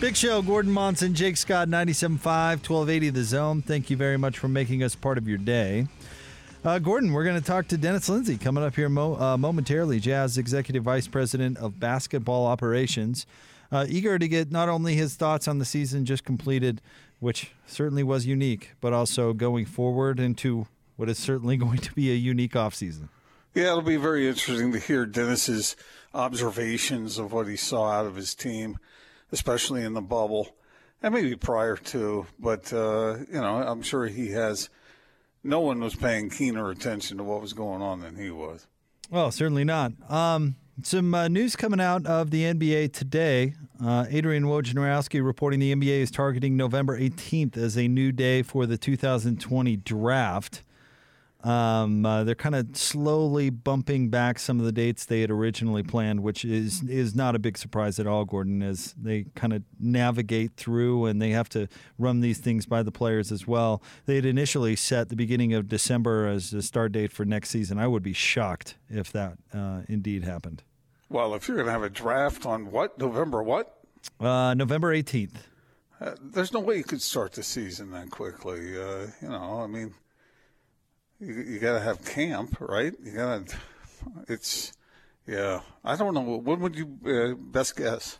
Big Show, Gordon Monson, Jake Scott, 97.5, 1280 The Zone. Thank you very much for making us part of your day. Uh, Gordon, we're going to talk to Dennis Lindsey coming up here mo- uh, momentarily, Jazz Executive Vice President of Basketball Operations. Uh, eager to get not only his thoughts on the season just completed, which certainly was unique, but also going forward into what is certainly going to be a unique offseason. Yeah, it'll be very interesting to hear Dennis's observations of what he saw out of his team especially in the bubble, and maybe prior to. But uh, you know, I'm sure he has. No one was paying keener attention to what was going on than he was. Well, certainly not. Um, some uh, news coming out of the NBA today. Uh, Adrian Wojnarowski reporting the NBA is targeting November 18th as a new day for the 2020 draft. Um, uh, they're kind of slowly bumping back some of the dates they had originally planned, which is is not a big surprise at all, Gordon, as they kind of navigate through and they have to run these things by the players as well. They had initially set the beginning of December as the start date for next season. I would be shocked if that uh, indeed happened. Well, if you're going to have a draft on what November what? Uh, November 18th. Uh, there's no way you could start the season that quickly. Uh, you know, I mean you, you got to have camp, right? You got to. It's yeah. I don't know. When would you uh, best guess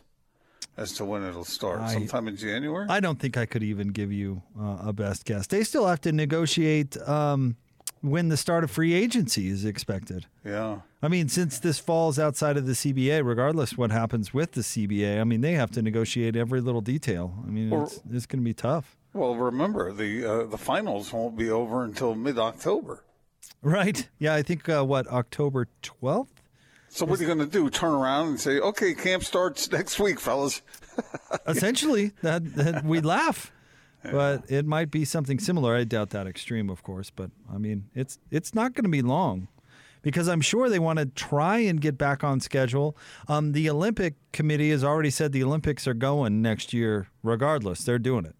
as to when it'll start? I, Sometime in January. I don't think I could even give you uh, a best guess. They still have to negotiate um, when the start of free agency is expected. Yeah. I mean, since this falls outside of the CBA, regardless what happens with the CBA, I mean, they have to negotiate every little detail. I mean, or, it's, it's going to be tough. Well, remember the uh, the finals won't be over until mid October. Right. Yeah, I think uh, what October twelfth. So what are you going to do? Turn around and say, "Okay, camp starts next week, fellas." Essentially, that, that we laugh, yeah. but it might be something similar. I doubt that extreme, of course, but I mean, it's it's not going to be long because I'm sure they want to try and get back on schedule. Um, the Olympic Committee has already said the Olympics are going next year, regardless. They're doing it.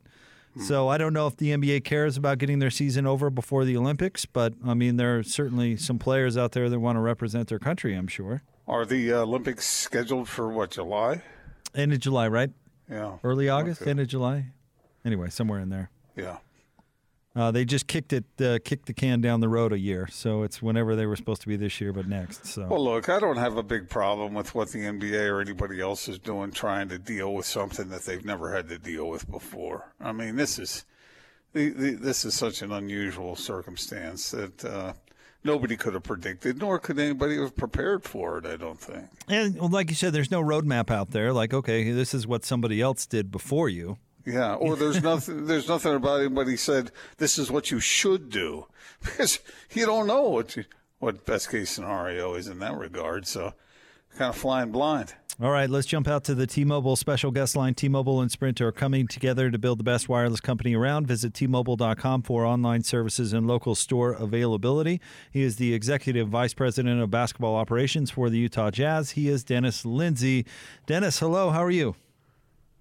Hmm. So I don't know if the NBA cares about getting their season over before the Olympics, but I mean, there are certainly some players out there that want to represent their country, I'm sure. Are the uh, Olympics scheduled for what, July? End of July, right? Yeah. Early August, okay. end of July? Anyway, somewhere in there. Yeah. Uh, they just kicked it, uh, kicked the can down the road a year, so it's whenever they were supposed to be this year, but next. So. Well, look, I don't have a big problem with what the NBA or anybody else is doing, trying to deal with something that they've never had to deal with before. I mean, this is the, the, this is such an unusual circumstance that uh, nobody could have predicted, nor could anybody have prepared for it. I don't think. And like you said, there's no roadmap out there. Like, okay, this is what somebody else did before you. Yeah, or there's nothing. There's nothing about anybody said this is what you should do because you don't know what you, what best case scenario is in that regard. So, kind of flying blind. All right, let's jump out to the T-Mobile special guest line. T-Mobile and Sprint are coming together to build the best wireless company around. Visit T-Mobile.com for online services and local store availability. He is the executive vice president of basketball operations for the Utah Jazz. He is Dennis Lindsey. Dennis, hello. How are you?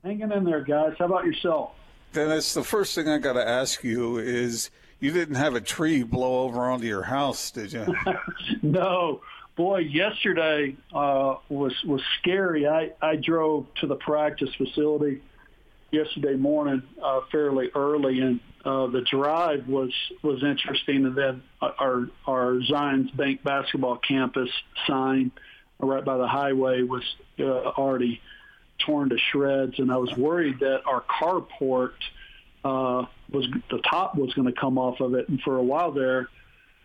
Hanging in there, guys. How about yourself? Dennis, the first thing I got to ask you is you didn't have a tree blow over onto your house, did you? no. Boy, yesterday uh, was was scary. I, I drove to the practice facility yesterday morning uh, fairly early, and uh, the drive was was interesting. And then our our Zions Bank basketball campus sign right by the highway was uh, already torn to shreds, and I was worried that our carport uh, was the top was going to come off of it. And for a while there,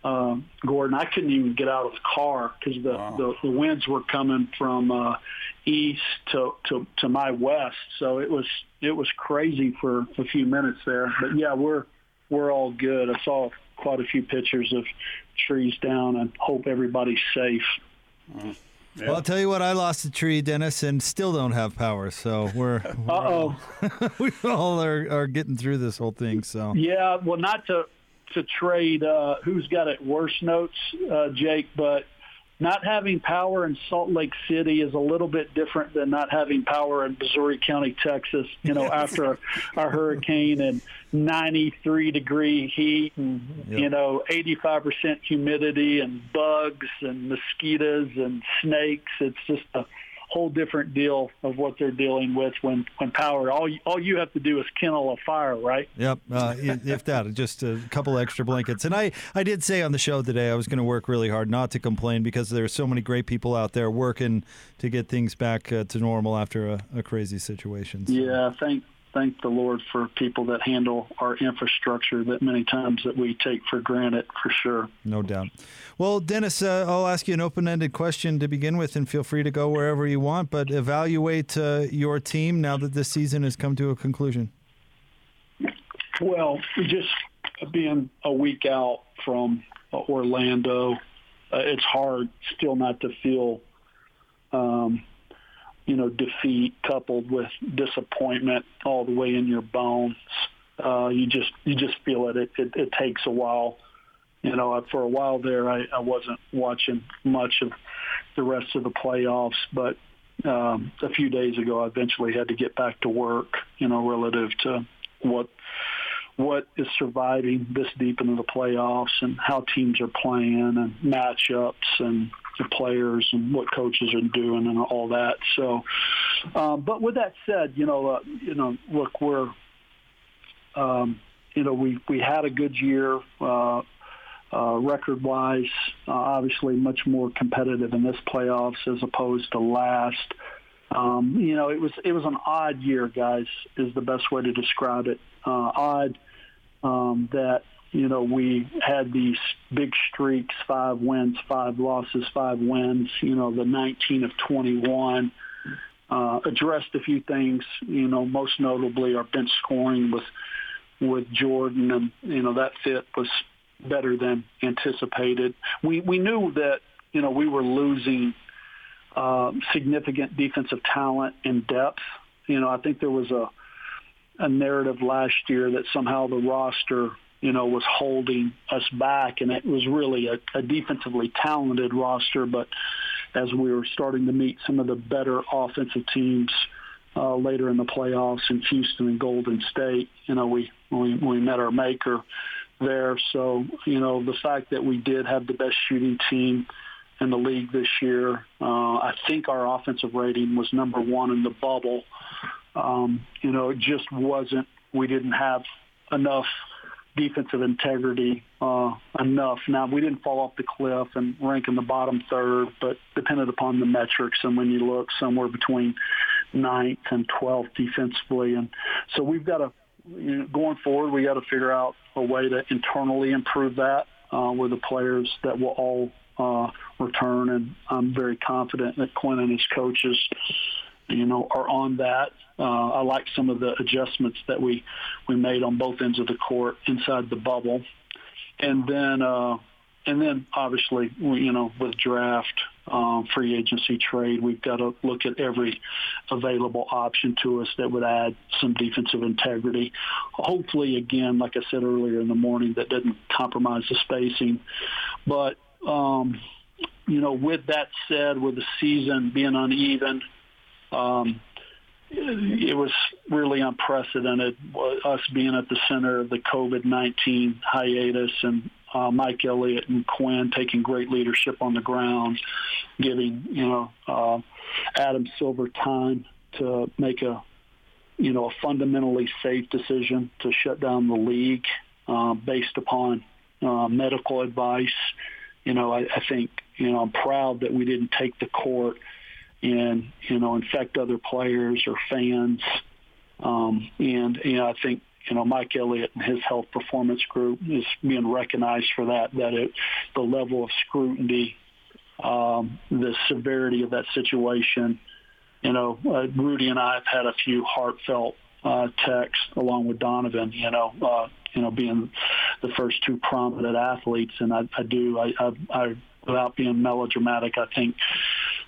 um, Gordon, I couldn't even get out of the car because the, wow. the the winds were coming from uh, east to, to to my west. So it was it was crazy for a few minutes there. But yeah, we're we're all good. I saw quite a few pictures of trees down, and hope everybody's safe. Mm. Yeah. Well, I'll tell you what, I lost a tree, Dennis, and still don't have power. So we're, uh oh, we all are, are getting through this whole thing. So yeah, well, not to to trade uh, who's got it worse notes, uh, Jake, but not having power in Salt Lake City is a little bit different than not having power in Missouri County, Texas. You know, after a, a hurricane and 93 degree heat and mm-hmm. Yep. you know 85% humidity and bugs and mosquitoes and snakes. It's just a whole different deal of what they're dealing with when when power. All you, all you have to do is kindle a fire, right? Yep, uh, if that, just a couple extra blankets. And I, I did say on the show today I was going to work really hard not to complain because there are so many great people out there working to get things back uh, to normal after a, a crazy situation. So- Yeah, thank thank the Lord for people that handle our infrastructure that many times that we take for granted, for sure. No doubt. Well, Dennis, uh, I'll ask you an open ended question to begin with, and feel free to go wherever you want, but evaluate uh, your team now that this season has come to a conclusion. Well, just being a week out from uh, Orlando, uh, it's hard still not to feel, um, you know, defeat coupled with disappointment all the way in your bones. Uh, you just you just feel it. It, it. it takes a while. You know, for a while there, I, I wasn't watching much of the rest of the playoffs, but um, a few days ago, I eventually had to get back to work. You know, relative to what what is surviving this deep into the playoffs and how teams are playing and matchups and the players and what coaches are doing and all that. So, um, but with that said, you know, uh, you know, look, we're, um, you know, we we had a good year. Uh, uh, record-wise, uh, obviously much more competitive in this playoffs as opposed to last. Um, you know, it was it was an odd year, guys. Is the best way to describe it. Uh, odd um, that you know we had these big streaks, five wins, five losses, five wins. You know, the 19 of 21. Uh, addressed a few things. You know, most notably our bench scoring with with Jordan, and you know that fit was better than anticipated. We we knew that you know we were losing uh, significant defensive talent and depth. You know, I think there was a a narrative last year that somehow the roster, you know, was holding us back, and it was really a, a defensively talented roster. But as we were starting to meet some of the better offensive teams uh, later in the playoffs in Houston and Golden State, you know, we we, we met our maker there. So, you know, the fact that we did have the best shooting team in the league this year, uh, I think our offensive rating was number one in the bubble. Um, you know, it just wasn't, we didn't have enough defensive integrity uh, enough. Now, we didn't fall off the cliff and rank in the bottom third, but depended upon the metrics and when you look somewhere between ninth and 12th defensively. And so we've got to, you know, going forward, we got to figure out a way to internally improve that uh, with the players that will all uh, return. And I'm very confident that Quin and his coaches, you know, are on that. Uh, I like some of the adjustments that we we made on both ends of the court inside the bubble, and then uh, and then obviously you know with draft, um, free agency trade, we've got to look at every available option to us that would add some defensive integrity. Hopefully, again, like I said earlier in the morning, that doesn't compromise the spacing, but. Um, you know, with that said, with the season being uneven, um, it was really unprecedented. Us being at the center of the COVID-19 hiatus and uh, Mike Elliott and Quin taking great leadership on the ground, giving you know uh, Adam Silver time to make a you know a fundamentally safe decision to shut down the league uh, based upon uh, medical advice. You know, I, I think you know I'm proud that we didn't take the court and you know infect other players or fans. Um, and you know, I think you know Mike Elliott and his health performance group is being recognized for that. That it, the level of scrutiny, um, the severity of that situation. You know, uh, Rudy and I have had a few heartfelt uh, texts along with Donovan. You know, uh, you know, being the first two prominent athletes, and I, I do, I, I, I, without being melodramatic, I think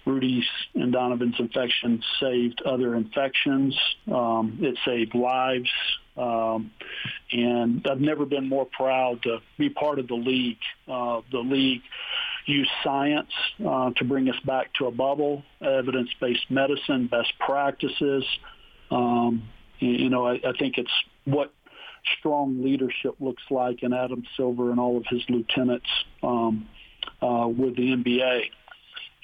Rudy's and Donovan's infection saved other infections. Um, it saved lives. Um, and I've never been more proud to be part of the league. Uh, the league used science uh, to bring us back to a bubble, evidence-based medicine, best practices. Um, you know, I, I think it's what strong leadership looks like in Adam Silver and all of his lieutenants um, uh, with the NBA.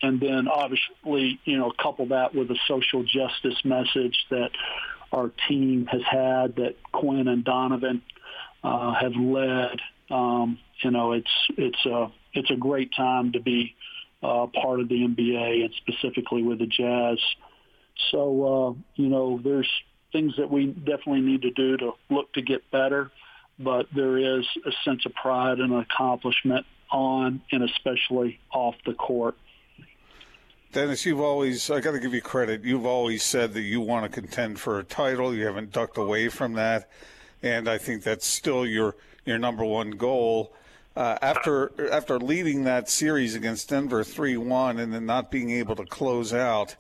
And then obviously, you know, couple that with a social justice message that our team has had, that Quin and Donovan uh, have led. Um, you know, it's it's a it's a great time to be uh, part of the NBA and specifically with the Jazz. So uh, you know, there's things that we definitely need to do to look to get better, but there is a sense of pride and accomplishment on and especially off the court. Dennis, you've always, I got to give you credit. You've always said that you want to contend for a title. You haven't ducked away from that. And I think that's still your, your number one goal. Uh, after after leading that series against Denver 3-1 and then not being able to close out,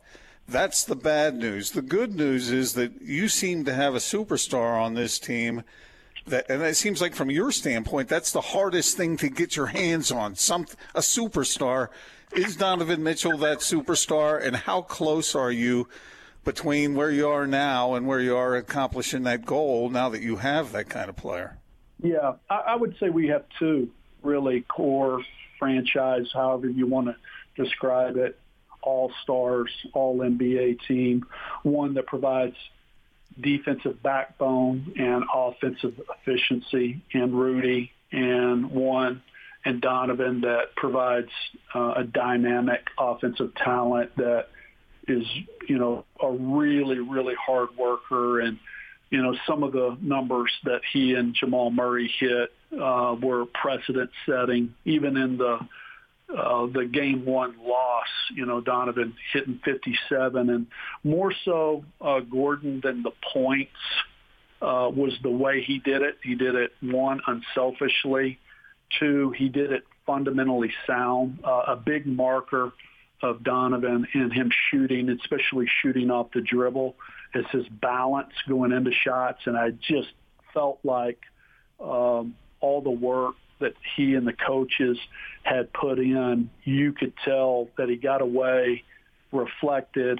that's the bad news. The good news is that you seem to have a superstar on this team. That, and it seems like from your standpoint, that's the hardest thing to get your hands on. Some a superstar. Is Donovan Mitchell that superstar? And how close are you between where you are now and where you are accomplishing that goal now that you have that kind of player? Yeah, I, I would say we have two really core franchise, however you want to describe it all stars, all NBA team, one that provides defensive backbone and offensive efficiency in Rudy, and one and Donovan that provides uh, a dynamic offensive talent that is, you know, a really, really hard worker. And, you know, some of the numbers that he and Jamal Murray hit uh, were precedent setting, even in the uh, the game one loss, you know, Donovan hitting 57 and more so uh, Gordon than the points uh, was the way he did it. He did it one unselfishly, two he did it fundamentally sound. Uh, a big marker of Donovan and him shooting, especially shooting off the dribble, is his balance going into shots, and I just felt like um, all the work that he and the coaches had put in, you could tell that he got away, reflected,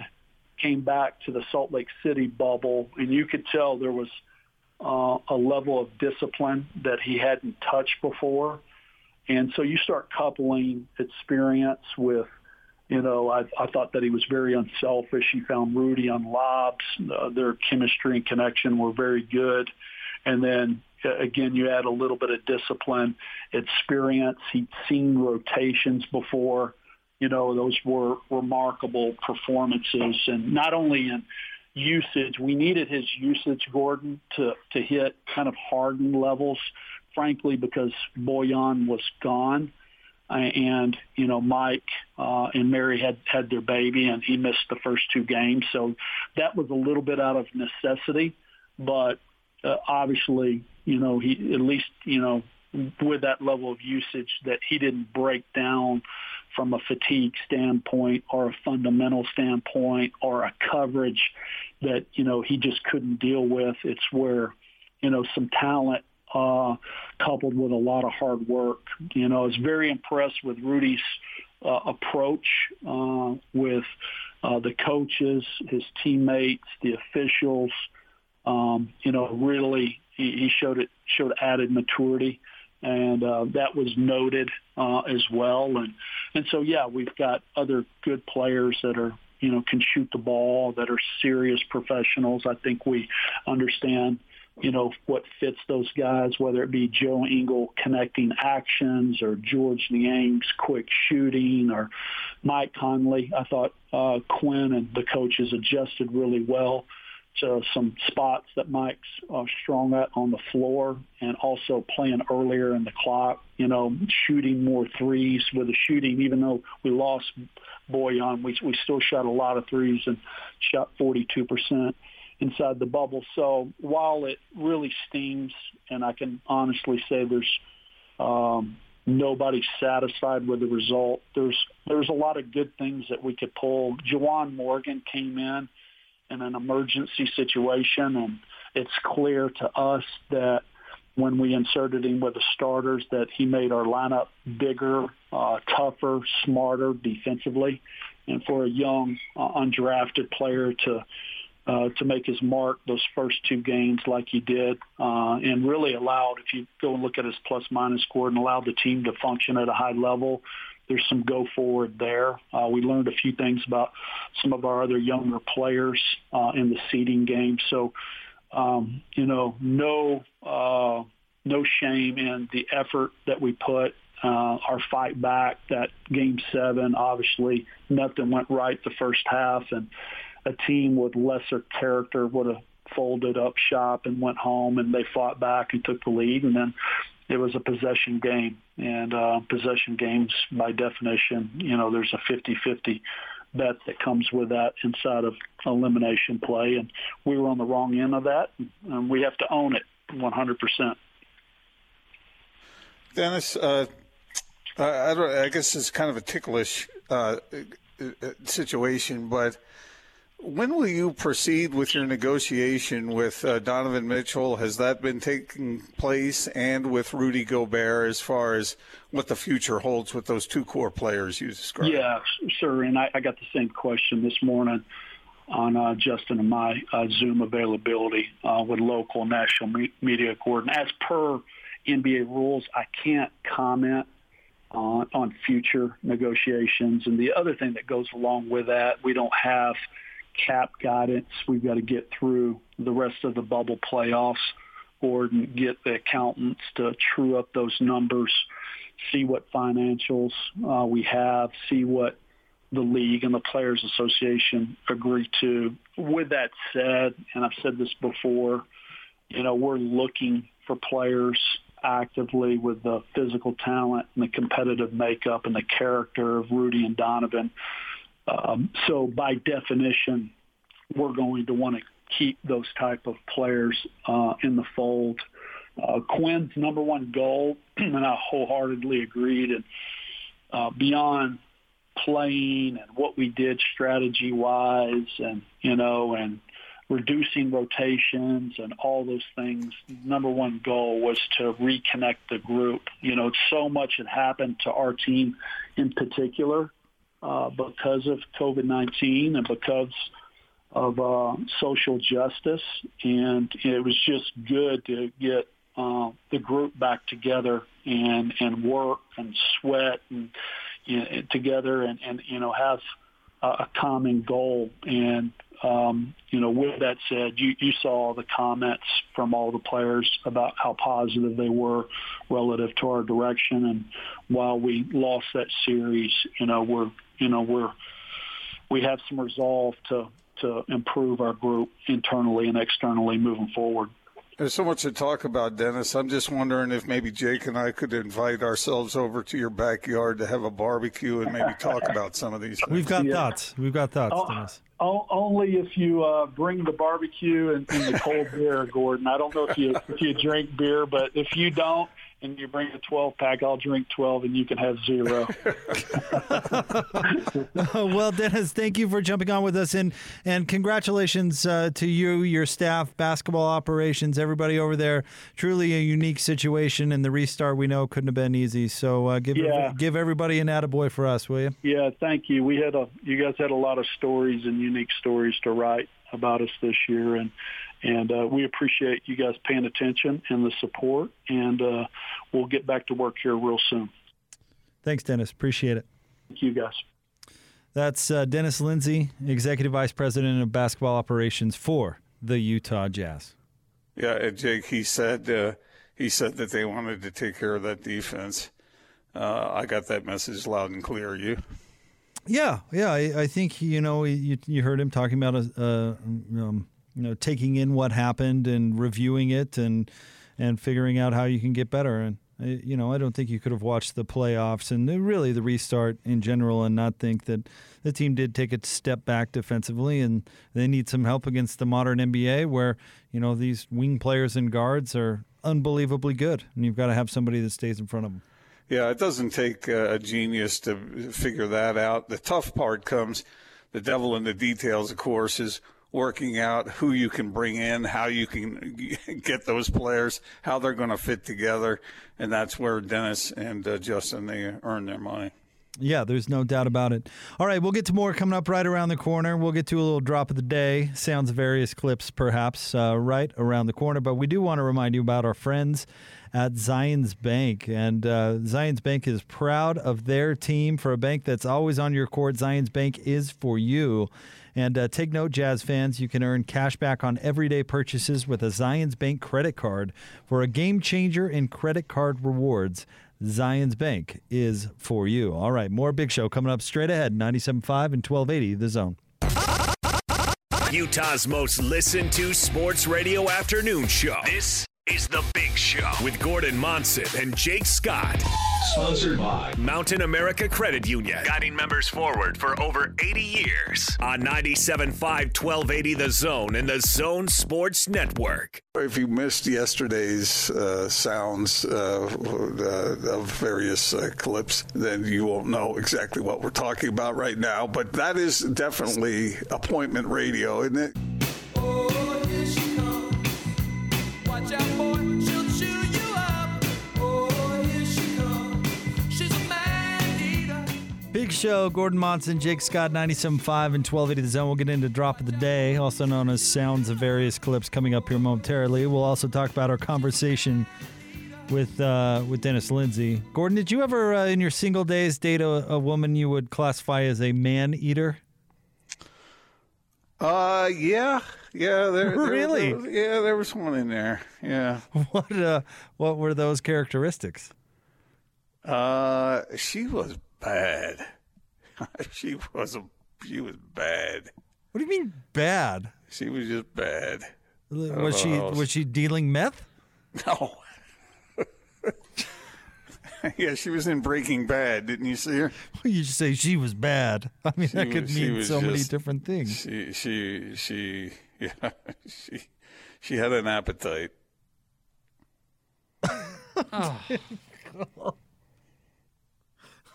came back to the Salt Lake City bubble, and you could tell there was uh, a level of discipline that he hadn't touched before. And so you start coupling experience with, you know, I, I thought that he was very unselfish. He found Rudy on lobs. Uh, their chemistry and connection were very good. And then again, you add a little bit of discipline, experience. He'd seen rotations before. You know, those were remarkable performances, and not only in usage, we needed his usage, Gordon, to to hit kind of Harden levels. Frankly, because Bojan was gone, uh, and you know Mike uh, and Mary had had their baby, and he missed the first two games, so that was a little bit out of necessity. But uh, obviously, you know, he at least, you know, with that level of usage that he didn't break down from a fatigue standpoint or a fundamental standpoint or a coverage that, you know, he just couldn't deal with. It's where, you know, some talent uh, coupled with a lot of hard work. You know, I was very impressed with Rudy's uh, approach uh, with uh, the coaches, his teammates, the officials, um, you know, really he, he showed it showed added maturity, and uh, that was noted uh, as well. And and so yeah, we've got other good players that are you know can shoot the ball that are serious professionals. I think we understand you know, what fits those guys, whether it be Joe Ingles connecting actions or Georges Niang's quick shooting or Mike Conley. I thought uh, Quin and the coaches adjusted really well to some spots that Mike's uh, strong at on the floor and also playing earlier in the clock, you know, shooting more threes with the shooting, even though we lost Bojan, we, we still shot a lot of threes and shot 42% inside the bubble. So while it really stings, and I can honestly say there's um, nobody satisfied with the result, there's there's a lot of good things that we could pull. Juwan Morgan came in in an emergency situation and it's clear to us that when we inserted him with the starters that he made our lineup bigger, uh, tougher, smarter defensively. And for a young, uh, undrafted player to uh, to make his mark those first two games like he did, uh, and really allowed, if you go and look at his plus minus score, and allowed the team to function at a high level. There's some go forward there. Uh, we learned a few things about some of our other younger players uh, in the seeding game. So um, you know, no uh, no shame in the effort that we put, uh, our fight back. That game seven, obviously, nothing went right the first half, and a team with lesser character would have folded up shop and went home, and they fought back and took the lead, and then it was a possession game, and uh, possession games by definition, you know, there's a 50-50 bet that comes with that inside of elimination play. And we were on the wrong end of that, and we have to own it 100%. Dennis, uh, I, I, guess it's kind of a ticklish uh, situation, but when will you proceed with your negotiation with uh, Donovan Mitchell? Has that been taking place, and with Rudy Gobert, as far as what the future holds with those two core players you described? Yeah, sure. And I, I got the same question this morning on uh, Justin and my uh, Zoom availability uh, with local national me- media coordinator. As per NBA rules, I can't comment on, on future negotiations. And the other thing that goes along with that, we don't have – cap guidance. We've got to get through the rest of the bubble playoffs or get the accountants to true up those numbers, see what financials uh, we have, see what the league and the Players Association agree to. With that said, and I've said this before, you know, we're looking for players actively with the physical talent and the competitive makeup and the character of Rudy and Donovan um, so by definition, we're going to want to keep those type of players uh, in the fold. Uh, Quin's number one goal, and I wholeheartedly agreed, and uh, beyond playing and what we did strategy wise and you know and reducing rotations and all those things number one goal was to reconnect the group you know so much had happened to our team in particular uh, because of COVID-19 and because of uh, social justice. And it was just good to get uh, the group back together and, and work and sweat and together and, and, you know, have a common goal. And, um, you know, with that said, you, you saw the comments from all the players about how positive they were relative to our direction. And while we lost that series, you know, we're you know we're we have some resolve to to improve our group internally and externally moving forward. There's so much to talk about, Dennis. I'm just wondering if maybe Jake and I could invite ourselves over to your backyard to have a barbecue and maybe talk about some of these. Things. We've got yeah. thoughts. We've got thoughts, oh, Dennis. only if you uh, bring the barbecue and, and the cold beer, Gordon. I don't know if you if you drink beer, but if you don't, and you bring a 12 pack, I'll drink 12 and you can have zero. well, Dennis, thank you for jumping on with us and and congratulations uh, to you, your staff, basketball operations, everybody over there. Truly a unique situation and the restart we know couldn't have been easy. So uh, give yeah. give everybody an attaboy for us, will you? Yeah, thank you. We had a you guys had a lot of stories and unique stories to write about us this year and and uh, we appreciate you guys paying attention and the support. And uh, we'll get back to work here real soon. Thanks, Dennis. Appreciate it. Thank you, guys. That's uh, Dennis Lindsey, Executive Vice President of Basketball Operations for the Utah Jazz. Yeah, Jake, he said uh, he said that they wanted to take care of that defense. Uh, I got that message loud and clear. You? Yeah, yeah. I, I think you know you, you heard him talking about a, a um, you know taking in what happened and reviewing it and and figuring out how you can get better and uh, you know I don't think you could have watched the playoffs and really the restart in general and not think that the team did take a step back defensively and they need some help against the modern NBA where you know these wing players and guards are unbelievably good and you've got to have somebody that stays in front of them. Yeah, it doesn't take a genius to figure that out. The tough part comes the devil in the details, of course, is working out who you can bring in, how you can get those players, how they're going to fit together, and that's where Dennis and uh, Justin they earn their money. Yeah, there's no doubt about it. All right, we'll get to more coming up right around the corner. We'll get to a little drop of the day, sounds various clips perhaps uh, right around the corner. But we do want to remind you about our friends at Zions Bank. And uh, Zions Bank is proud of their team. For a bank that's always on your court, Zions Bank is for you. And uh, take note, Jazz fans, you can earn cash back on everyday purchases with a Zions Bank credit card for a game changer in credit card rewards. Zions Bank is for you. All right, more Big Show coming up straight ahead, 97.5 and 1280 The Zone. Utah's most listened to sports radio afternoon show. This is The Big Show with Gordon Monson and Jake Scott. Sponsored by Mountain America Credit Union, guiding members forward for over 80 years. On 97.5 1280 The Zone and The Zone Sports Network. If you missed yesterday's uh, sounds uh, uh, of various uh, clips, then you won't know exactly what we're talking about right now. But that is definitely appointment radio, isn't it? Show, Gordon Monson, Jake Scott, 97.5 and 1280 The Zone. We'll get into Drop of the Day, also known as sounds of various clips coming up here momentarily. We'll also talk about our conversation with uh, with Dennis Lindsey. Gordon, did you ever, uh, in your single days, date a, a woman you would classify as a man eater? Uh, yeah, yeah. There, there- Really? there was- yeah, there was one in there. Yeah. What uh, what were those characteristics? Uh, she was bad. she was a, she was bad. What do you mean bad? She was just bad. Was she know. was she dealing meth? No. yeah, she was in Breaking Bad. Didn't you see her? You just say she was bad. I mean, She that could was- she mean was so many different things. She, she, she, yeah, she, she had an appetite. Oh,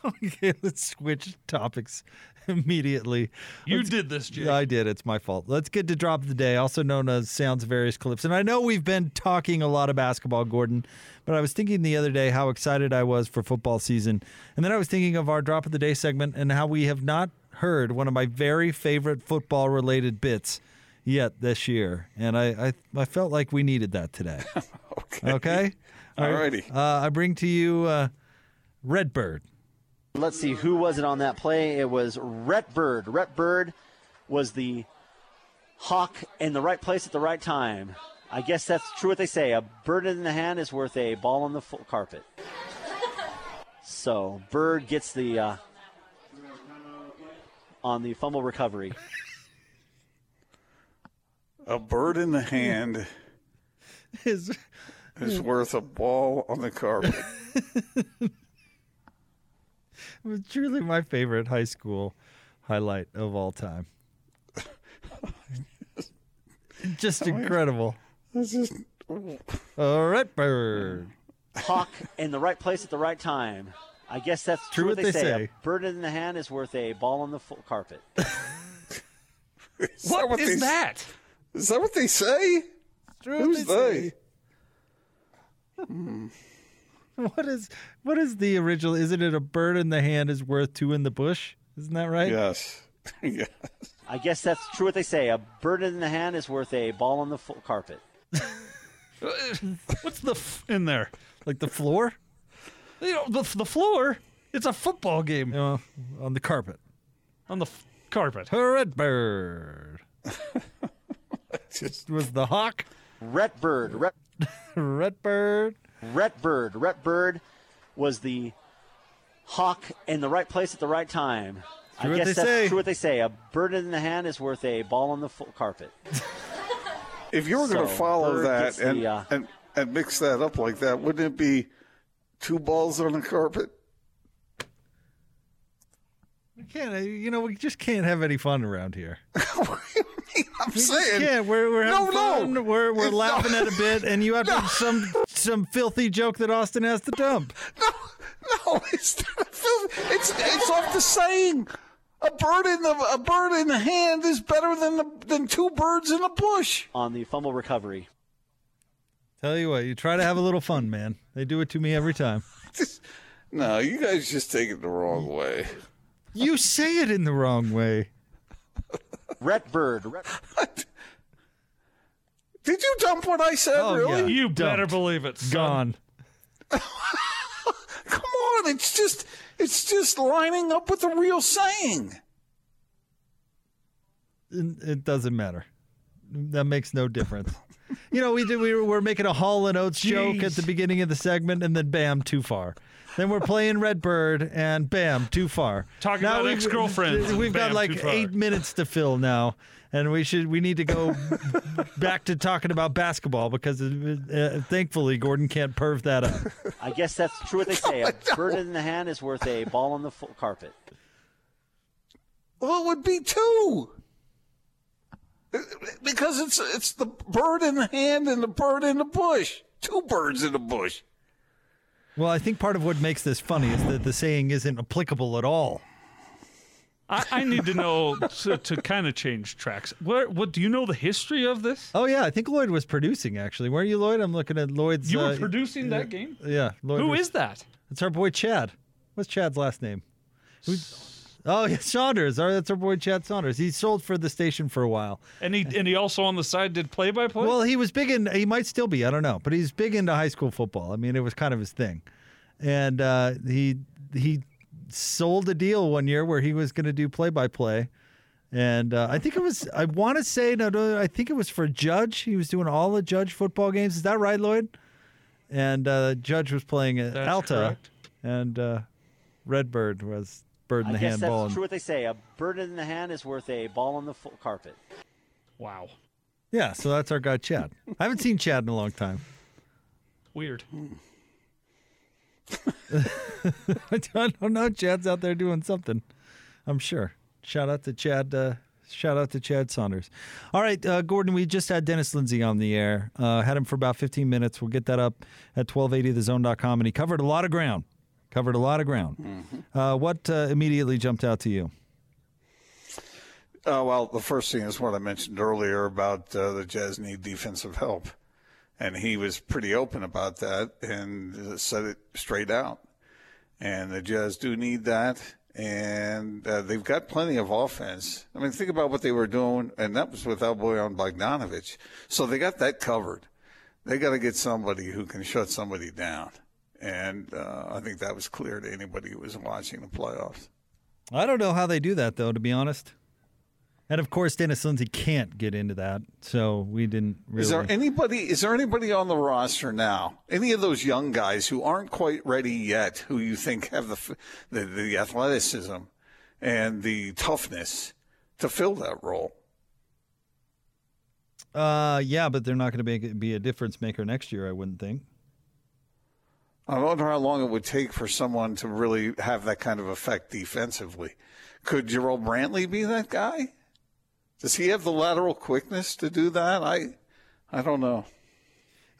Okay, let's switch topics immediately. You Let's- did this, Jake. I did. It's my fault. Let's get to drop of the day, also known as sounds of various clips. And I know we've been talking a lot of basketball, Gordon, but I was thinking the other day how excited I was for football season, and then I was thinking of our drop of the day segment and how we have not heard one of my very favorite football related bits yet this year, and I I, I felt like we needed that today. Okay. Okay. All right. Alrighty. Uh, I bring to you uh, Redbird. Let's see, who was it on that play? It was Rhett Bird. Rhett Bird was the hawk in the right place at the right time. I guess that's true what they say. A bird in the hand is worth a ball on the full carpet. So Bird gets the uh, on the fumble recovery. A bird in the hand Is is worth a ball on the carpet. was truly my favorite high school highlight of all time. Just incredible. This is All right, bird. Hawk in the right place at the right time. I guess that's True true, what what they, they say. say. A bird in the hand is worth a ball on the full carpet. is that what what is they, that? Is that what they say? True what Who's they they? say. What is what is the original? Isn't it a bird in the hand is worth two in the bush? Isn't that right? Yes. yeah. I guess that's true what they say. A bird in the hand is worth a ball on the full carpet. What's the f- in there? Like the floor You know, the, the floor. It's a football game uh, on the carpet. on the f- carpet. A red bird. Just Was the hawk Rhett Bird. Rhett, red bird? Rhett Bird. Rhett Bird was the hawk in the right place at the right time. True I what guess they that's say. true what they say. A bird in the hand is worth a ball on the full carpet. if you were going to follow Bird that gets the, and, uh, and and mix that up like that, wouldn't it be two balls on the carpet? We can't. uh, You know, we just can't have any fun around here. I'm We just saying. can't. We're we're having No, no. We're we're It's laughing not- at a bit, and you have to- some some filthy joke that Austin has to dump. No, no, it's not a film. It's it's off the saying. A bird in the a bird in the hand is better than the, than two birds in the bush. on the fumble recovery. Tell you what, you try to have a little fun, man. They do it to me every time. Just- no, you guys just take it the wrong way. You say it in the wrong way. Rhett Bird. Rhett, Did you dump what I said? Oh, really? yeah. You better believe it. son. Gone. Come on, it's just it's just lining up with the real saying. It it doesn't matter. That makes no difference. You know, we did. We were, we're making a Hall and Oates joke at the beginning of the segment, and then bam, too far. Then we're playing Redbird, and bam, too far. Talking about we've- ex-girlfriends, We've got bam, like eight minutes to fill now, and we should. We need to go back to talking about basketball because uh, thankfully Gordon can't perv that up. I guess that's true what they say. A bird in the hand is worth a ball on the fo- carpet. Well, it would be two. Because it's it's the bird in the hand and the bird in the bush. Two birds in the bush. Well, I think part of what makes this funny is that the saying isn't applicable at all. I, I need to know to, to kind of change tracks. What, what do you know the history of this? Oh yeah, I think Lloyd was producing actually. Where are you, Lloyd? I'm looking at Lloyd's. You were uh, producing that game? Yeah, Lloyd Who was- is that? It's our boy Chad. What's Chad's last name? Who- Oh, yeah, Saunders. Our, that's our boy Chad Saunders. He sold for the station for a while. And he and he also on the side did play by play. Well, he was big in. He might still be. I don't know, but he's big into high school football. I mean, it was kind of his thing, and uh, he he sold a deal one year where he was going to do play by play. And uh, I think it was, I want to say, no, no, I think it was for Judge. He was doing all the Judge football games. Is that right, Lloyd? And uh, Judge was playing at That's Alta, correct. and uh, Redbird was bird in I the guess handball. that's true what they say. A bird in the hand is worth a ball on the fo- carpet. wow, Yeah, so that's our guy Chad. I haven't seen Chad in a long time. weird. I don't know. Chad's out there doing something. I'm sure. Shout out to Chad. Uh, shout out to Chad Saunders. All right, uh, Gordon. We just had Dennis Lindsey on the air. Uh, had him for about 15 minutes. We'll get that up at 1280thezone.com, and he covered a lot of ground. Covered a lot of ground. Uh, what uh, immediately jumped out to you? Uh, well, the first thing is what I mentioned earlier about uh, the Jazz need defensive help. And he was pretty open about that and uh, said it straight out. And the Jazz do need that. And uh, they've got plenty of offense. I mean, think about what they were doing, and that was without Bojan Bogdanovic. So they got that covered. They got to get somebody who can shut somebody down. And uh, I think that was clear to anybody who was watching the playoffs. I don't know how they do that, though, to be honest. And of course, Dennis Lindsey can't get into that, so we didn't really. Is there anybody? Is there anybody on the roster now? Any of those young guys who aren't quite ready yet, who you think have the the, the athleticism and the toughness to fill that role? Uh, yeah, but they're not going to be be a difference maker next year. I wouldn't think. I wonder how long it would take for someone to really have that kind of effect defensively. Could Jarrell Brantley be that guy? Does he have the lateral quickness to do that? I, I don't know.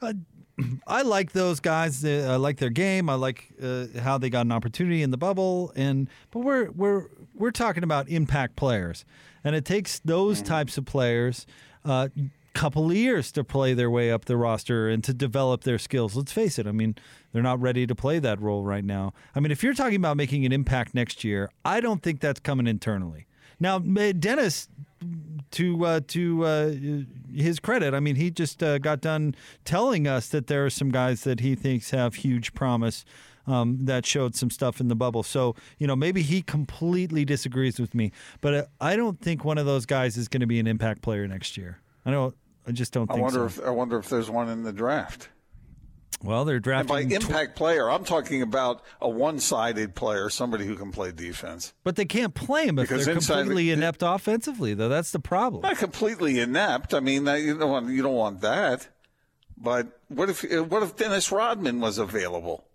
I like those guys. Uh, I like their game. I like uh, how they got an opportunity in the bubble. And but we're we're we're talking about impact players, and it takes those types of players a couple of years to play their way up the roster and to develop their skills. Let's face it. I mean, they're not ready to play that role right now. I mean, if you're talking about making an impact next year, I don't think that's coming internally. Now, Dennis to uh, to uh, his credit, I mean, he just uh, got done telling us that there are some guys that he thinks have huge promise um, that showed some stuff in the bubble. So you know, maybe he completely disagrees with me, but uh, I don't think one of those guys is going to be an impact player next year. I don't. I just don't I think wonder so. if I wonder if there's one in the draft. well, they're And by drafting, tw- impact player, I'm talking about a one-sided player, somebody who can play defense. but they can't play him if Because they're inside the- completely inept offensively. Though that's the problem. Not completely inept. I mean, you don't want you don't want that. But what if what if Dennis Rodman was available?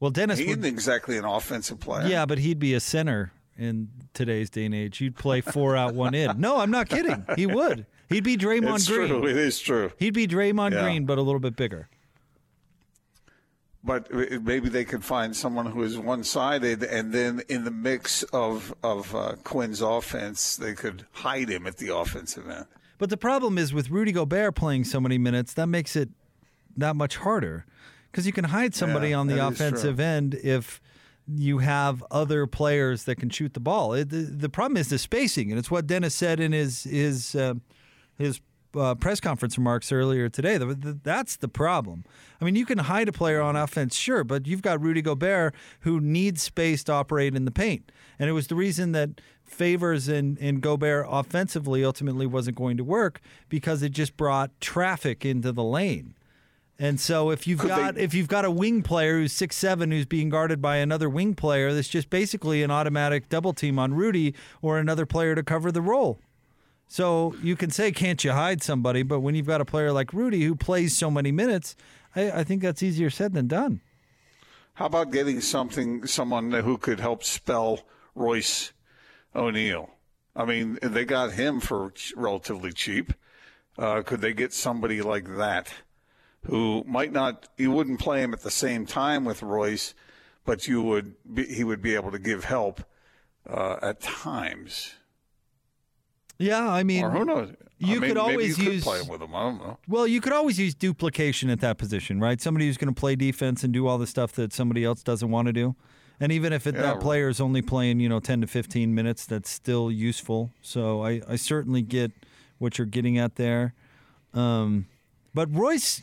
Well, Dennis He would isn't exactly an offensive player. Yeah, but he'd be a center in today's day and age. You'd play four out, one in. No, I'm not kidding. He would. He'd be Draymond it's Green. true. It is true. He'd be Draymond Yeah. Green, but a little bit bigger. but maybe they could find someone who is one-sided, and then in the mix of of uh, Quin's offense, they could hide him at the offensive end. But the problem is with Rudy Gobert playing so many minutes, that makes it that much harder because you can hide somebody Yeah, on the offensive end if you have other players that can shoot the ball. It, the, the problem is the spacing, and it's what Dennis said in his his uh, his uh, press conference remarks earlier today. The- the- That's the problem. I mean, you can hide a player on offense, sure, but you've got Rudy Gobert who needs space to operate in the paint, and it was the reason that Favors and, and Gobert offensively ultimately wasn't going to work because it just brought traffic into the lane. And so if you've Could got they- if you've got a wing player who's six seven who's being guarded by another wing player, that's just basically an automatic double team on Rudy or another player to cover the role. So you can say, can't you hide somebody? But when you've got a player like Rudy who plays so many minutes, I, I think that's easier said than done. How about getting something, someone who could help spell Royce O'Neal? I mean, they got him for relatively cheap. Uh, could they get somebody like that who might not, you wouldn't play him at the same time with Royce, but you would, be, he would be able to give help uh, at times. Yeah, I mean, Or who knows? you I mean, could always you could use- play him with him. I don't know. Well, you could always use duplication at that position, right? Somebody who's going to play defense and do all the stuff that somebody else doesn't want to do. And even if it, Yeah, that player is only playing, you know, 10 to 15 minutes, that's still useful. So I, I certainly get what you're getting at there. Um, but Royce,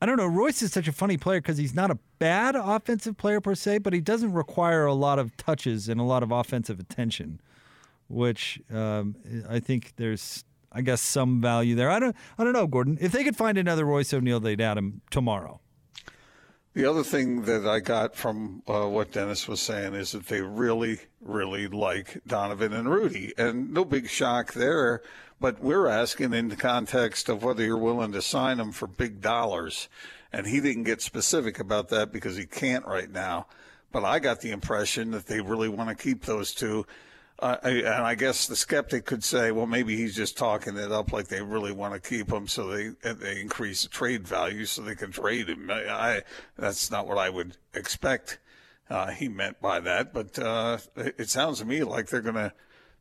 I don't know. Royce is such a funny player because he's not a bad offensive player per se, but he doesn't require a lot of touches and a lot of offensive attention, which um, I think there's, I guess, some value there. I don't, I don't know, Gordon. If they could find another Royce O'Neal, they'd add him tomorrow. The other thing that I got from uh, what Dennis was saying is that they really, really like Donovan and Rudy, and no big shock there. But we're asking in the context of whether you're willing to sign them for big dollars, and he didn't get specific about that because he can't right now. But I got the impression that they really want to keep those two. Uh, and I guess the skeptic could say, well, maybe he's just talking it up like they really want to keep him, so they they increase the trade value so they can trade him. I, that's not what I would expect. Uh, he meant by that, but uh, it, sounds to me like they're gonna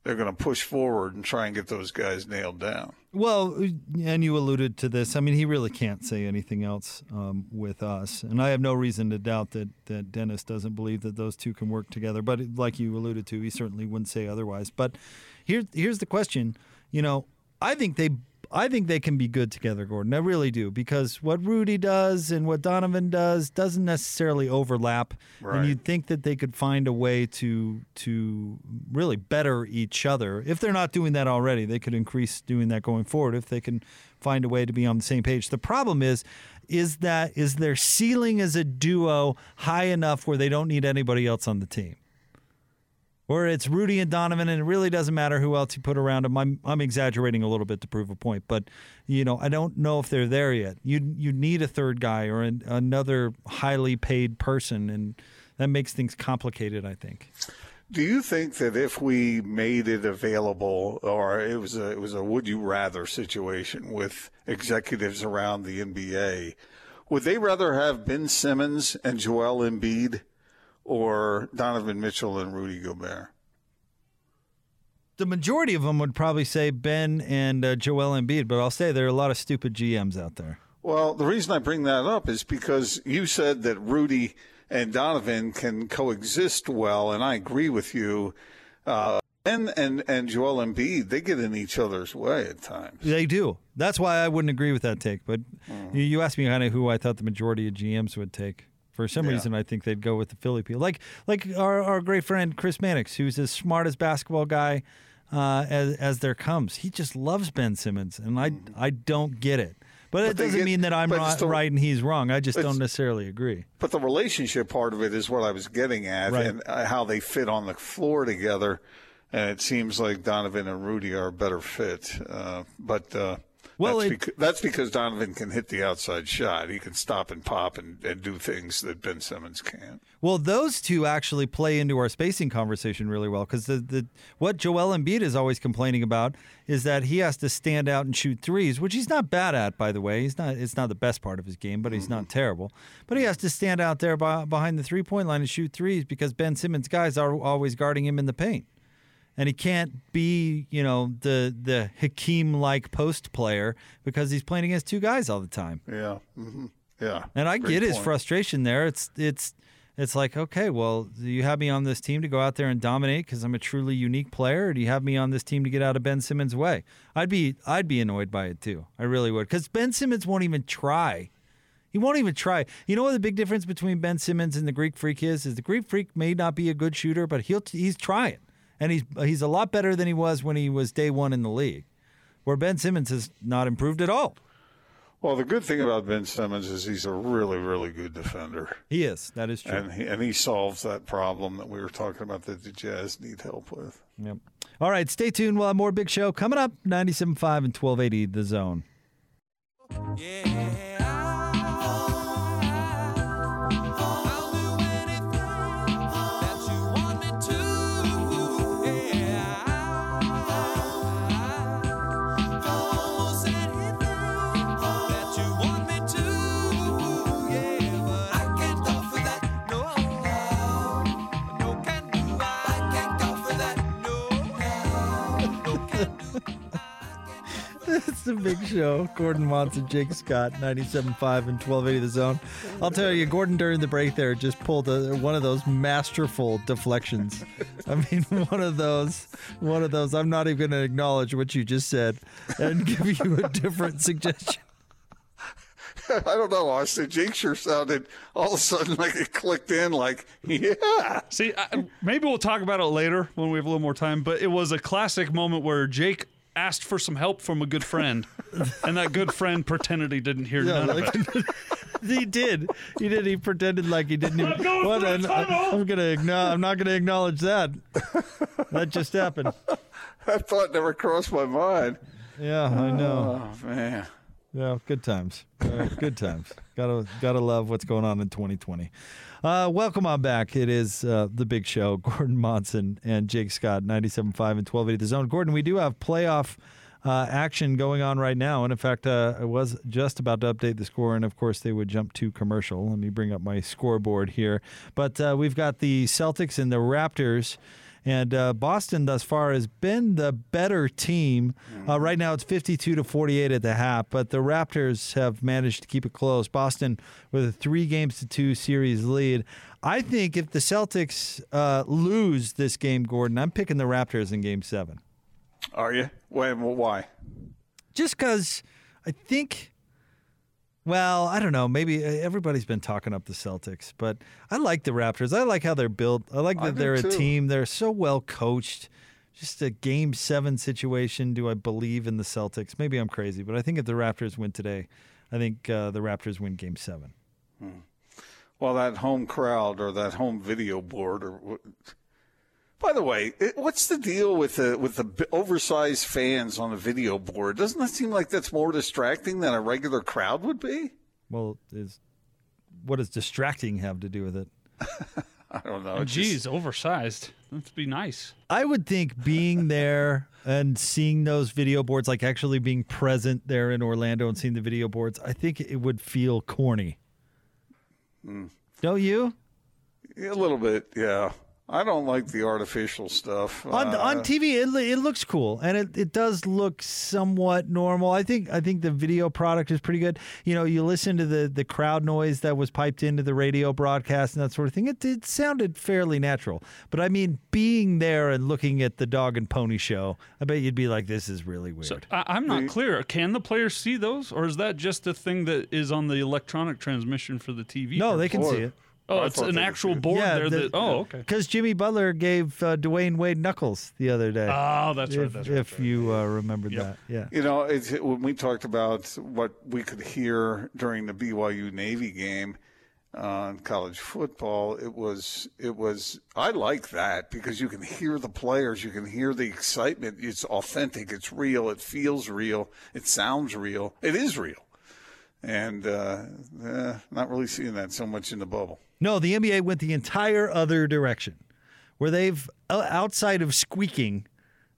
they're gonna push forward and try and get those guys nailed down. Well, and you alluded to this. I mean, he really can't say anything else um, with us, and I have no reason to doubt that that Dennis doesn't believe that those two can work together. But like you alluded to, he certainly wouldn't say otherwise. But here, here's the question. You know, I think they, I think they can be good together, Gordon. I really do because what Rudy does and what Donovan does doesn't necessarily overlap, and you'd think that they could find a way to to really better each other. If they're not doing that already, they could increase doing that going forward if they can find a way to be on the same page. The problem is is that is their ceiling as a duo high enough where they don't need anybody else on the team? Or it's Rudy and Donovan, and it really doesn't matter who else you put around them. I'm, I'm exaggerating a little bit to prove a point, but you know I don't know if they're there yet. You you need a third guy or an, another highly paid person, and that makes things complicated. I think. Do you think that if we made it available, or it was a it was a would you rather situation with executives around the NBA, would they rather have Ben Simmons and Joel Embiid, or Donovan Mitchell and Rudy Gobert? The majority of them would probably say Ben and uh, Joel Embiid, but I'll say there are a lot of stupid GMs out there. Well, the reason I bring that up is because you said that Rudy and Donovan can coexist well, and I agree with you. Uh, Ben and, and Joel Embiid, they get in each other's way at times. They do. That's why I wouldn't agree with that take. But you, you asked me kind of who I thought the majority of GMs would take. For some Yeah. reason, I think they'd go with the Philly people, like like our, our great friend Chris Mannix, who's as smart as basketball guy uh, as as there comes. He just loves Ben Simmons, and I I don't get it. But, it doesn't get- mean that I'm but not the- right and he's wrong. I just don't necessarily agree. But the relationship part of it is what I was getting at, Right. and uh, how they fit on the floor together. And it seems like Donovan and Rudy are a better fit. Uh, but uh, Well, that's, it- becau- that's because Donovan can hit the outside shot. He can stop and pop and, and do things that Ben Simmons can't. Well, those two actually play into our spacing conversation really well because the, the what Joel Embiid is always complaining about is that he has to stand out and shoot threes, which he's not bad at, by the way. He's not. It's not the best part of his game, but he's not terrible. But he has to stand out there by, behind the three point line and shoot threes because Ben Simmons' guys are always guarding him in the paint. And he can't be, you know, the the Hakeem like post player because he's playing against two guys all the time. Yeah. hmm Yeah. And I Great get his frustration there. It's it's it's like, okay, well, do you have me on this team to go out there and dominate because I'm a truly unique player, or do you have me on this team to get out of Ben Simmons' way? I'd be I'd be annoyed by it too. I really would because Ben Simmons won't even try. He won't even try. You know what the big difference between Ben Simmons and the Greek Freak is? Is the Greek Freak may not be a good shooter, but he'll he's trying, and he's he's a lot better than he was when he was day one in the league, where Ben Simmons has not improved at all. Well, the good thing about Ben Simmons is he's a really, really good defender. He is. That is true. And he, and he solves that problem that we were talking about that the Jazz need help with. Yep. All right, stay tuned. We'll have more big show coming up 97.5 and 1280 The Zone. I'll the big show. Gordon Monson, Jake Scott, 97.5 and 1280 The Zone. I'll tell you, Gordon during the break there just pulled a, one of those masterful deflections. I mean, one of those, one of those. I'm not even going to acknowledge what you just said and give you a different suggestion. I don't know, Austin. Jake sure sounded all of a sudden like it clicked in, like, yeah. See, I, maybe we'll talk about it later when we have a little more time. But it was a classic moment where Jake asked for some help from a good friend, and that good friend pretended he didn't hear none of it. he did. He did. He pretended like he didn't even. going What? through a I'm, tunnel. I'm gonna. acknow- I'm not gonna acknowledge that. That just happened. That thought never crossed my mind. Yeah, I know. Oh, man. Yeah, good times. Uh, good times. Gotta gotta love what's going on in 2020. Uh, welcome on back. It is uh, the big show. Gordon Monson and Jake Scott, 97.5 and 1280 The Zone. Gordon, we do have playoff uh, action going on right now. And in fact, uh, I was just about to update the score. And of course, they would jump to commercial. Let me bring up my scoreboard here. But uh, we've got the Celtics and the Raptors. And uh, Boston thus far has been the better team. Uh, right now it's 52 to 48 at the half, but the Raptors have managed to keep it close. Boston with a three games to two series lead. I think if the Celtics uh, lose this game, Gordon, I'm picking the Raptors in game seven. Are you? Why? Just because I think. Well, I don't know. Maybe uh, everybody's been talking up the Celtics, but I like the Raptors. I like how they're built. I like that do they're a team. They're so well coached. Just a game seven situation. Do I believe in the Celtics? Maybe I'm crazy, but I think if the Raptors win today, I think uh, the Raptors win game seven. Well, that home crowd or that home video board or. What- By the way, it, what's the deal with the with the oversized fans on the video board? Doesn't that seem like that's more distracting than a regular crowd would be? Well, is what does distracting have to do with it? I don't know. Oh, just- geez, oversized. That'd be nice. I would think being there and seeing those video boards, like actually being present there in Orlando and seeing the video boards, I think it would feel corny. Hmm. Don't you? Yeah, a little bit, yeah. I don't like the artificial stuff. on Uh, on TV, it, it looks cool and it, it does look somewhat normal. I think I think the video product is pretty good. You know, you listen to the the crowd noise that was piped into the radio broadcast and that sort of thing. It it sounded fairly natural. But I mean, being there and looking at the dog and pony show, I bet you'd be like, this is really weird. So I, I'm not clear. Can the players see those, or is that just a thing that is on the electronic transmission for the TV? no, they can Or- see it. Oh, it's an actual see it. board there. the- that, oh, okay. Because Jimmy Butler gave uh, Dwyane Wade knuckles the other day. Oh, that's right. if right. if you uh, remember that, yeah. You know, it's, when we talked about what we could hear during the BYU Navy game, uh, college football. It was it was I like that because you can hear the players, you can hear the excitement. It's authentic, it's real, it feels real, it sounds real, it is real, and uh, eh, not really seeing that so much in the bubble. No, the NBA went the entire other direction, where they've uh, outside of squeaking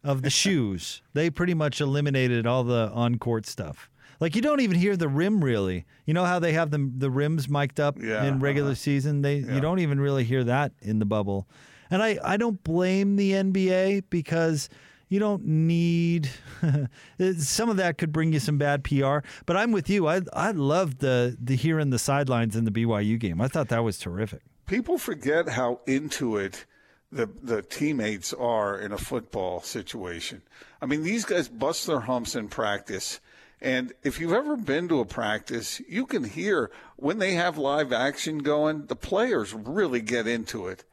of the shoes, they pretty much eliminated all the on court stuff. Like you don't even hear the rim really. You know how they have the the rims mic'd up Yeah, in regular uh-huh. season. They Yeah. you don't even really hear that in the bubble. And I I don't blame the NBA because you don't need some of that could bring you some bad PR. But I'm with you. I I loved the the hearing the sidelines in the BYU game. I thought that was terrific. people forget how into it the the teammates are in a football situation. I mean, these guys bust their humps in practice. And if you've ever been to a practice, you can hear when they have live action going, the players really get into it.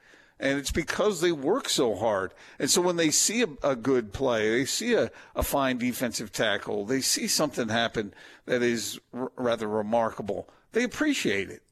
And it's because they work so hard. And so when they see a, a good play, they see a, a fine defensive tackle, they see something happen that is r- rather remarkable, they appreciate it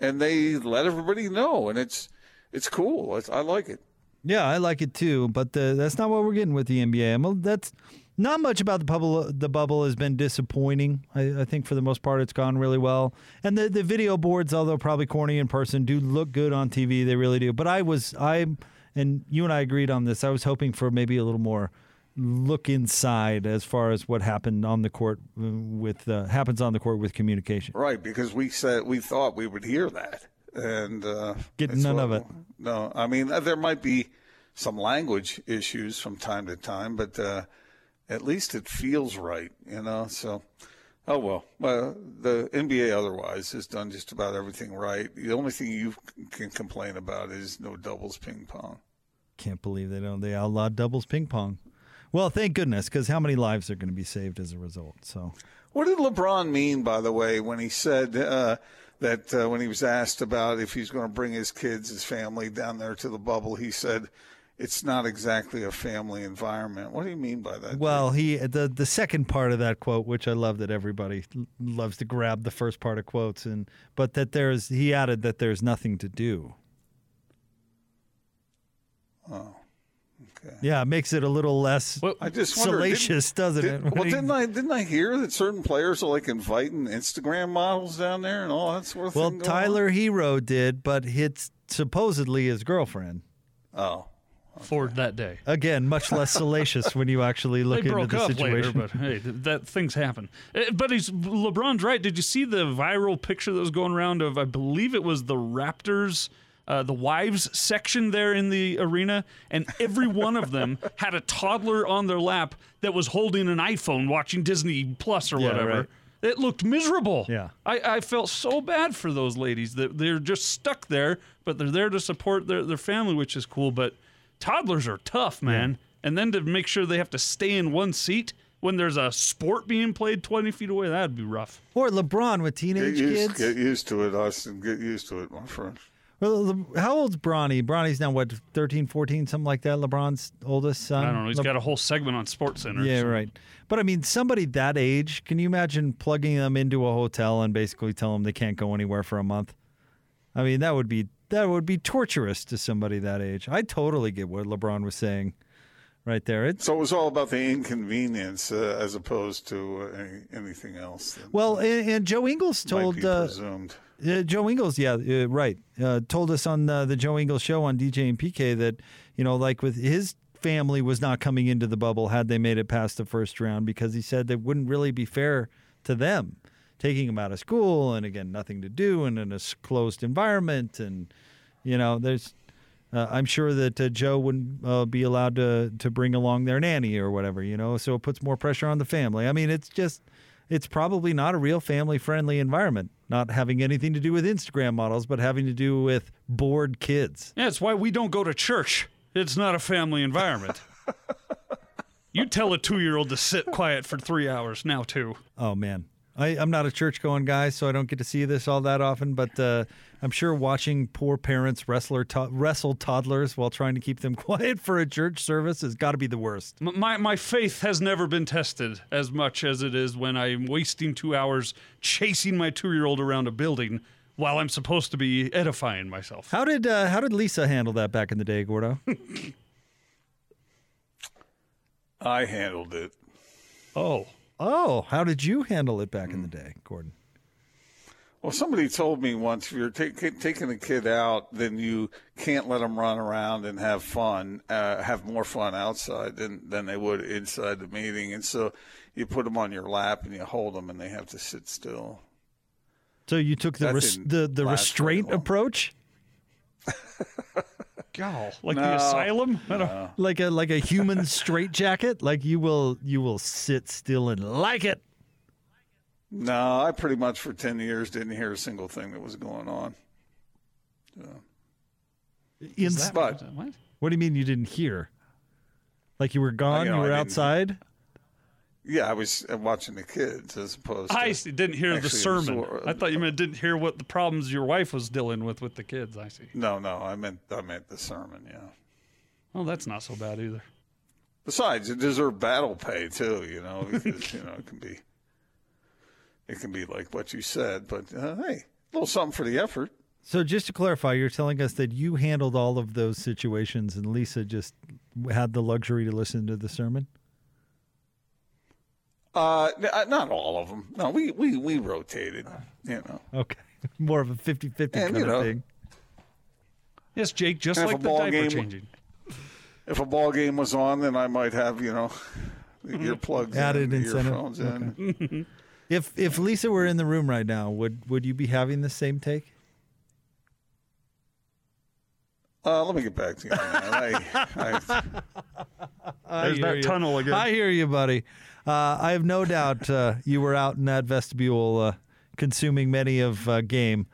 and they let everybody know, and it's it's cool. It's, I like it. Yeah, I like it too, but the, that's not what we're getting with the NBA. I'm, that's not much about the bubble. The bubble has been disappointing. I, I think for the most part, it's gone really well. And the the video boards, although probably corny in person, do look good on TV. They really do. But I was I and you and I agreed on this. I was hoping for maybe a little more look inside as far as what happened on the court uh, with uh, happens on the court with communication. Right, because we said we thought we would hear that, and uh, Get none of it. No, I mean there might be some language issues from time to time, but uh, at least it feels right, you know. So, oh well. Well, the NBA otherwise has done just about everything right. The only thing you can complain about is no doubles ping pong. Can't believe they don't. They outlawed doubles ping pong. Well, thank goodness, because how many lives are going to be saved as a result? So. What did LeBron mean, by the way, when he said uh, that uh, when he was asked about if he's going to bring his kids, his family down there to the bubble, he said it's not exactly a family environment. What do you mean by that? Well, he the the second part of that quote, which I love that everybody loves to grab the first part of quotes, and but that there's he added that there's nothing to do. Oh, okay. Yeah, it makes it a little less Well, I just wonder, didn't- salacious, doesn't did- it? Well, When he- didn't I didn't I hear that certain players are like inviting Instagram models down there and all that sort of well, thing? going on? Tyler Herro did, but it's supposedly his girlfriend. Oh, for that day. Again, much less salacious when you actually look they into broke the up situation. later, but hey, that things happen. Uh, But he's LeBron's right. Did you see the viral picture that was going around of I believe it was the Raptors, uh, the wives section there in the arena, and every one of them had a toddler on their lap that was holding an iPhone watching Disney Plus or Yeah, whatever. right. It looked miserable. Yeah. I, I felt so bad for those ladies that they're just stuck there, but they're there to support their, their family, which is cool. But toddlers are tough, man. And then to make sure they have to stay in one seat when there's a sport being played 20 feet away, that'd be rough. Or LeBron with get teenage used, kids. get used to it, Austin. Get used to it, my friend. Well, Le- how old's Bronny? Bronny's now what, 13, 14, something like that. LeBron's oldest son. I don't know. He's Le- got a whole segment on Sports Center. Yeah, so- right. But I mean, somebody that age, can you imagine plugging them into a hotel and basically tell them they can't go anywhere for a month? I mean, that would be that would be torturous to somebody that age. I totally get what LeBron was saying right there. It's So it was all about the inconvenience uh, as opposed to uh, anything else. well, and, and Joe Ingles told uh, presumed. Uh, Joe Ingles, yeah, uh, right. Uh, told us on uh, the Joe Ingles show on DJ and PK that you know, like with his family was not coming into the bubble had they made it past the first round because he said that wouldn't really be fair to them, taking them out of school and again nothing to do and in a closed environment and you know there's. Uh, I'm sure that uh, Joe wouldn't uh, be allowed to to bring along their nanny or whatever, you know. So it puts more pressure on the family. I mean, it's just it's probably not a real family friendly environment. Not having anything to do with Instagram models, but having to do with bored kids. Yeah, it's why we don't go to church. It's not a family environment. you tell a two year old to sit quiet for three hours now, too. Oh man, I, I'm not a church going guy, so I don't get to see this all that often. But uh, I'm sure watching poor parents wrestler to- wrestle toddlers while trying to keep them quiet for a church service has got to be the worst. My, my faith has never been tested as much as it is when I'm wasting two hours chasing my two year old around a building while I'm supposed to be edifying myself. How did uh, how did Lisa handle that back in the day, Gordo? I handled it. Oh, oh, how did you handle it back in the day, Gordon? Well, somebody told me once if you're take, taking a kid out, then you can't let them run around and have fun, uh, have more fun outside than, than they would inside the meeting. And so you put them on your lap and you hold them and they have to sit still. So you took the res- the the restraint approach, God, like No, the asylum. I don't- like a like a human straitjacket. Like you will you will sit still and like it. No, I pretty much for 10 years didn't hear a single thing that was going on. In, But What? what do you mean you didn't hear? Like you were gone, know, you were didn't- outside. Yeah, I was uh, watching the kids as opposed to. I see, didn't hear the sermon. absor- I thought you meant didn't hear what the problems your wife was dealing with with the kids. I see. No, no, I meant I meant the sermon. Yeah. Well, that's not so bad either. Besides, you deserve battle pay too. You know, because you know it can be, it can be like what you said, but uh, hey, a little something for the effort. So just to clarify, you're telling us that you handled all of those situations, and Lisa just had the luxury to listen to the sermon. Uh, uh, not all of them. No, we we we rotated. You know, Okay, more of a 50-50 And, kind you of thing. Yes, Jake, just like a the ball diaper game- changing. if a ball game was on, then I might have you know, the Mm-hmm. earplugs Added in, the incentive. earphones in. If if Lisa were in the room right now, would would you be having the same take? Uh, let me get back to you. On that. I, I, There's hear that you. tunnel again. I hear you, buddy. Uh, I have no doubt uh, you were out in that vestibule uh, consuming many of uh, game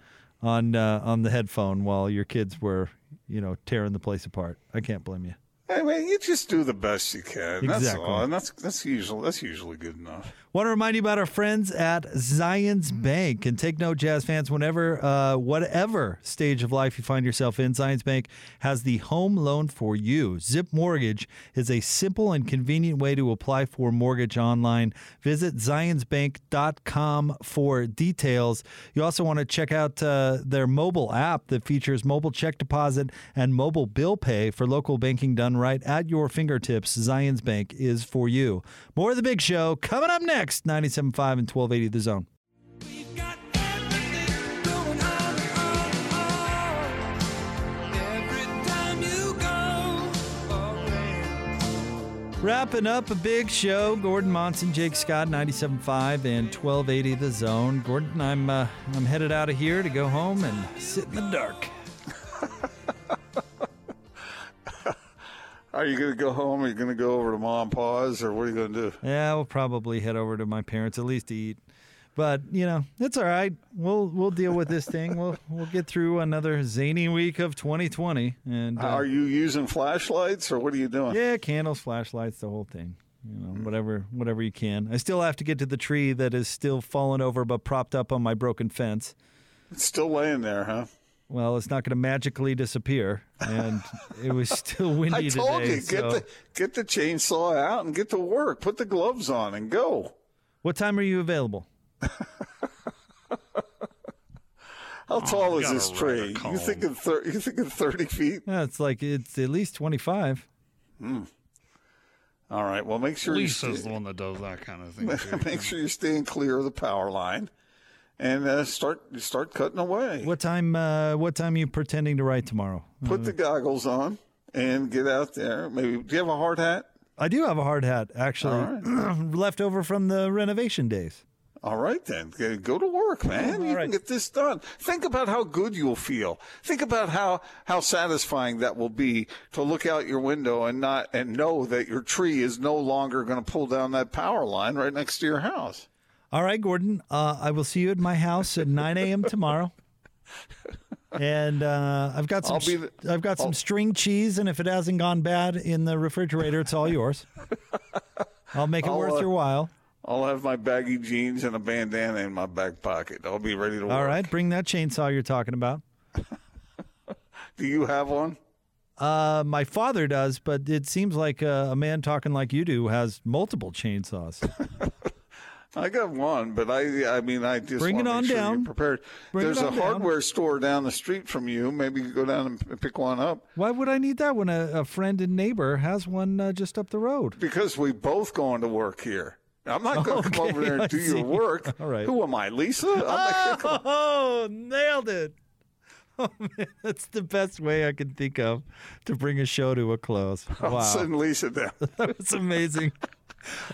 on uh, on the headphone while your kids were, you know, tearing the place apart. I can't blame you. I mean, you just do the best you can. That's Exactly. all, and that's that's usually that's usually good enough. Want to remind you about our friends at Zions Bank. And take note, Jazz fans, whenever, uh, whatever stage of life you find yourself in, Zions Bank has the home loan for you. Zip Mortgage is a simple and convenient way to apply for mortgage online. Visit zionsbank.com for details. You also want to check out uh, their mobile app that features mobile check deposit and mobile bill pay for local banking done right at your fingertips. Zions Bank is for you. More of the big show coming up next 97.5 and 1280 The Zone. Wrapping up a big show. Gordon Monson, Jake Scott, 97.5 and 1280 The Zone. Gordon, I'm uh, I'm headed out of here to go home and sit in the dark. Are you going to go home? Are you going to go over to mom and pa's, or what are you going to do? Yeah, we'll probably head over to my parents at least to eat. But you know, it's all right. We'll we'll deal with this thing. We'll we'll get through another zany week of 2020. And uh, Are you using flashlights, or what are you doing? yeah, candles, flashlights, the whole thing. You know, whatever whatever you can. I still have to get to the tree that is still fallen over but propped up on my broken fence. It's still laying there, huh? Well, it's not going to magically disappear, and it was still windy I told today. you, get so- the get the chainsaw out and get to work. Put the gloves on and go. what time are you available? How tall oh, is this tree? You column. thinking thir- you thinking thirty feet? Yeah, it's like it's at least 25. Hmm. All right. Well, make sure you Lisa's stay- the one that does that kind of thing. Make sure you're staying clear of the power line, and uh, start start cutting away. What time? Uh, what time are you pretending to write tomorrow? Put the goggles on and get out there. Maybe do you have a hard hat? I do have a hard hat, actually, left over from the renovation days. All right, then. Go- to work, man. you right. can get this done. Think about how good you'll feel. Think about how, how satisfying that will be to look out your window and not and know that your tree is no longer going to pull down that power line right next to your house. All right, Gordon. Uh, I will see you at my house at 9 a.m. tomorrow. And uh, I've got some. I'll the- I've got some string cheese, and if it hasn't gone bad in the refrigerator, it's all yours. I'll make it I'll, worth uh, your while. I'll have my baggy jeans and a bandana in my back pocket. I'll be ready to work. All right, bring that chainsaw you're talking about. Do you have one? Uh, my father does, but it seems like uh, a man talking like you do has multiple chainsaws. I got one, but I I mean I just Bring it on sure down. Prepared. Bring There's a on down. hardware store down the street from you. Maybe you go down and pick one up Why would I need that when a, a friend and neighbor has one uh, just up the road? because we both going to work here. I'm not going to come over there I and do see. your work. All right. Who am I, Lisa? I'm not gonna come- Oh, nailed it. Oh, man, that's the best way I can think of to bring a show to a close. Wow. I'll send Lisa down. was amazing.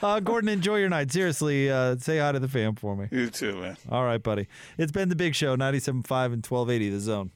Uh, Gordon, enjoy your night. Seriously, uh, say hi to the fam for me. you too, man. All right, buddy. It's been the big show, 97.5 and 1280 The Zone.